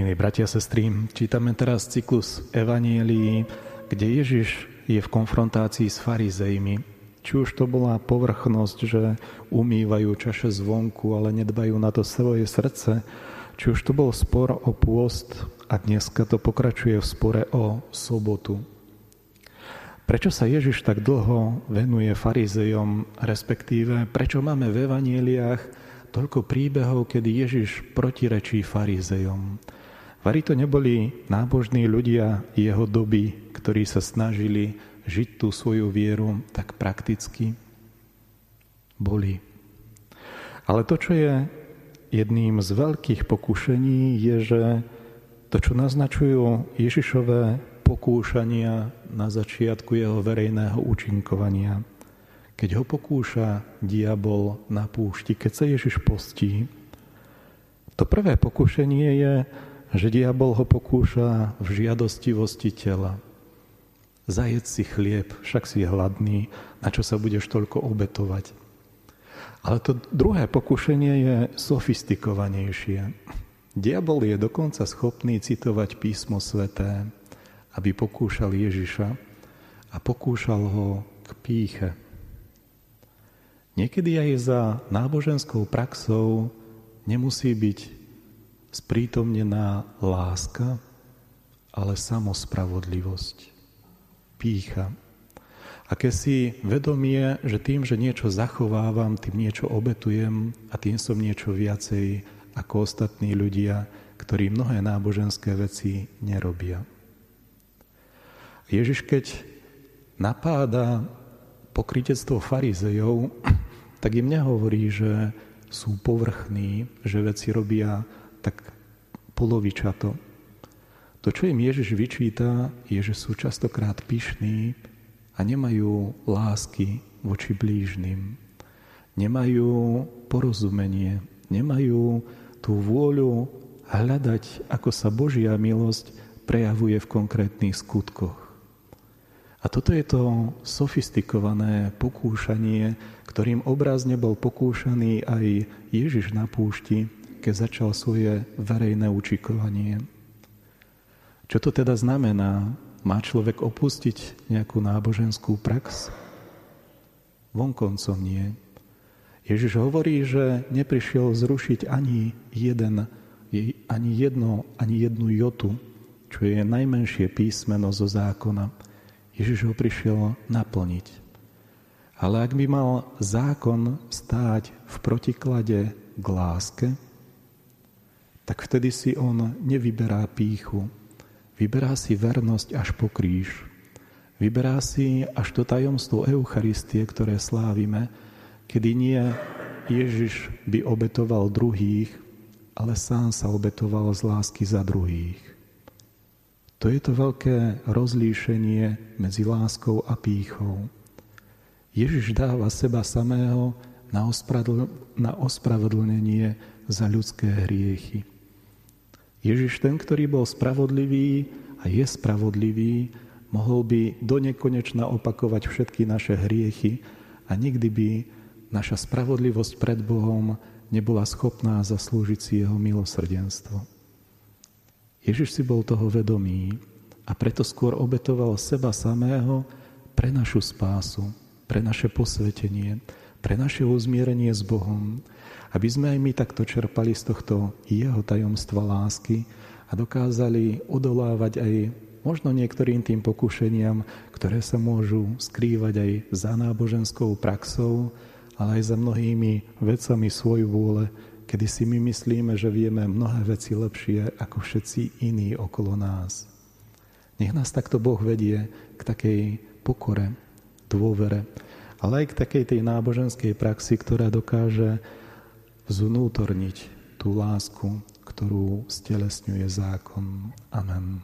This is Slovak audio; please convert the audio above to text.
Milí bratia a sestry, čítame teraz cyklus Evanielii, kde Ježiš je v konfrontácii s farizejmi. Či už to bola povrchnosť, že umývajú čaše zvonku, ale nedbajú na to svoje srdce, či už to bol spor o pôst a dneska to pokračuje v spore o sobotu. Prečo sa Ježiš tak dlho venuje farizejom, respektíve prečo máme v evanieliách toľko príbehov, kedy Ježiš protirečí farizejom? Vari to neboli nábožní ľudia jeho doby, ktorí sa snažili žiť tú svoju vieru tak prakticky? Boli. Ale to, čo je jedným z veľkých pokušení, je, že to, čo naznačujú Ježišové pokúšania na začiatku jeho verejného účinkovania, keď ho pokúša diabol na púšti, keď sa Ježiš postí, to prvé pokušenie je, že diabol ho pokúša v žiadostivosti tela. Zajedz si chlieb, však si hladný, na čo sa budeš toľko obetovať. Ale to druhé pokušenie je sofistikovanejšie. Diabol je dokonca schopný citovať písmo sveté, aby pokúšal Ježiša a pokúšal ho k píche. Niekedy aj za náboženskou praxou nemusí byť sprítomnená láska, ale samospravodlivosť, pícha. Aké si vedomie, že tým, že niečo zachovávam, tým niečo obetujem a tým som niečo viacej ako ostatní ľudia, ktorí mnohé náboženské veci nerobia. Ježiš, keď napáda pokrytectvo farizejov, tak im nehovorí, že sú povrchní, že veci robia tak polovičato. To, čo im Ježiš vyčíta, je, že sú častokrát pyšní a nemajú lásky voči blížnym. Nemajú porozumenie, nemajú tú vôľu hľadať, ako sa Božia milosť prejavuje v konkrétnych skutkoch. A toto je to sofistikované pokúšanie, ktorým obrazne bol pokúšaný aj Ježiš na púšti, keď začal svoje verejné učikovanie. Čo to teda znamená? Má človek opustiť nejakú náboženskú prax? Vonkoncom nie. Ježiš hovorí, že neprišiel zrušiť ani jeden, ani jedno, ani jednu jotu, čo je najmenšie písmeno zo zákona. Ježiš ho prišiel naplniť. Ale ak by mal zákon stáť v protiklade k láske, tak vtedy si on nevyberá píchu. Vyberá si vernosť až po kríž. Vyberá si až to tajomstvo Eucharistie, ktoré slávime, kedy nie Ježiš by obetoval druhých, ale sám sa obetoval z lásky za druhých. To je to veľké rozlíšenie medzi láskou a pýchou. Ježiš dáva seba samého na ospravedlnenie za ľudské hriechy. Ježiš, ten, ktorý bol spravodlivý a je spravodlivý, mohol by do nekonečna opakovať všetky naše hriechy a nikdy by naša spravodlivosť pred Bohom nebola schopná zaslúžiť si jeho milosrdenstvo. Ježiš si bol toho vedomý a preto skôr obetoval seba samého pre našu spásu, pre naše posvetenie, pre naše uzmierenie s Bohom, aby sme aj my takto čerpali z tohto jeho tajomstva lásky a dokázali odolávať aj možno niektorým tým pokušeniam, ktoré sa môžu skrývať aj za náboženskou praxou, ale aj za mnohými vecami svoj vôle, kedy si my myslíme, že vieme mnohé veci lepšie ako všetci iní okolo nás. Nech nás takto Boh vedie k takej pokore, dôvere, ale aj k takej tej náboženskej praxi, ktorá dokáže zvnútorniť tú lásku, ktorú stelesňuje zákon. Amen.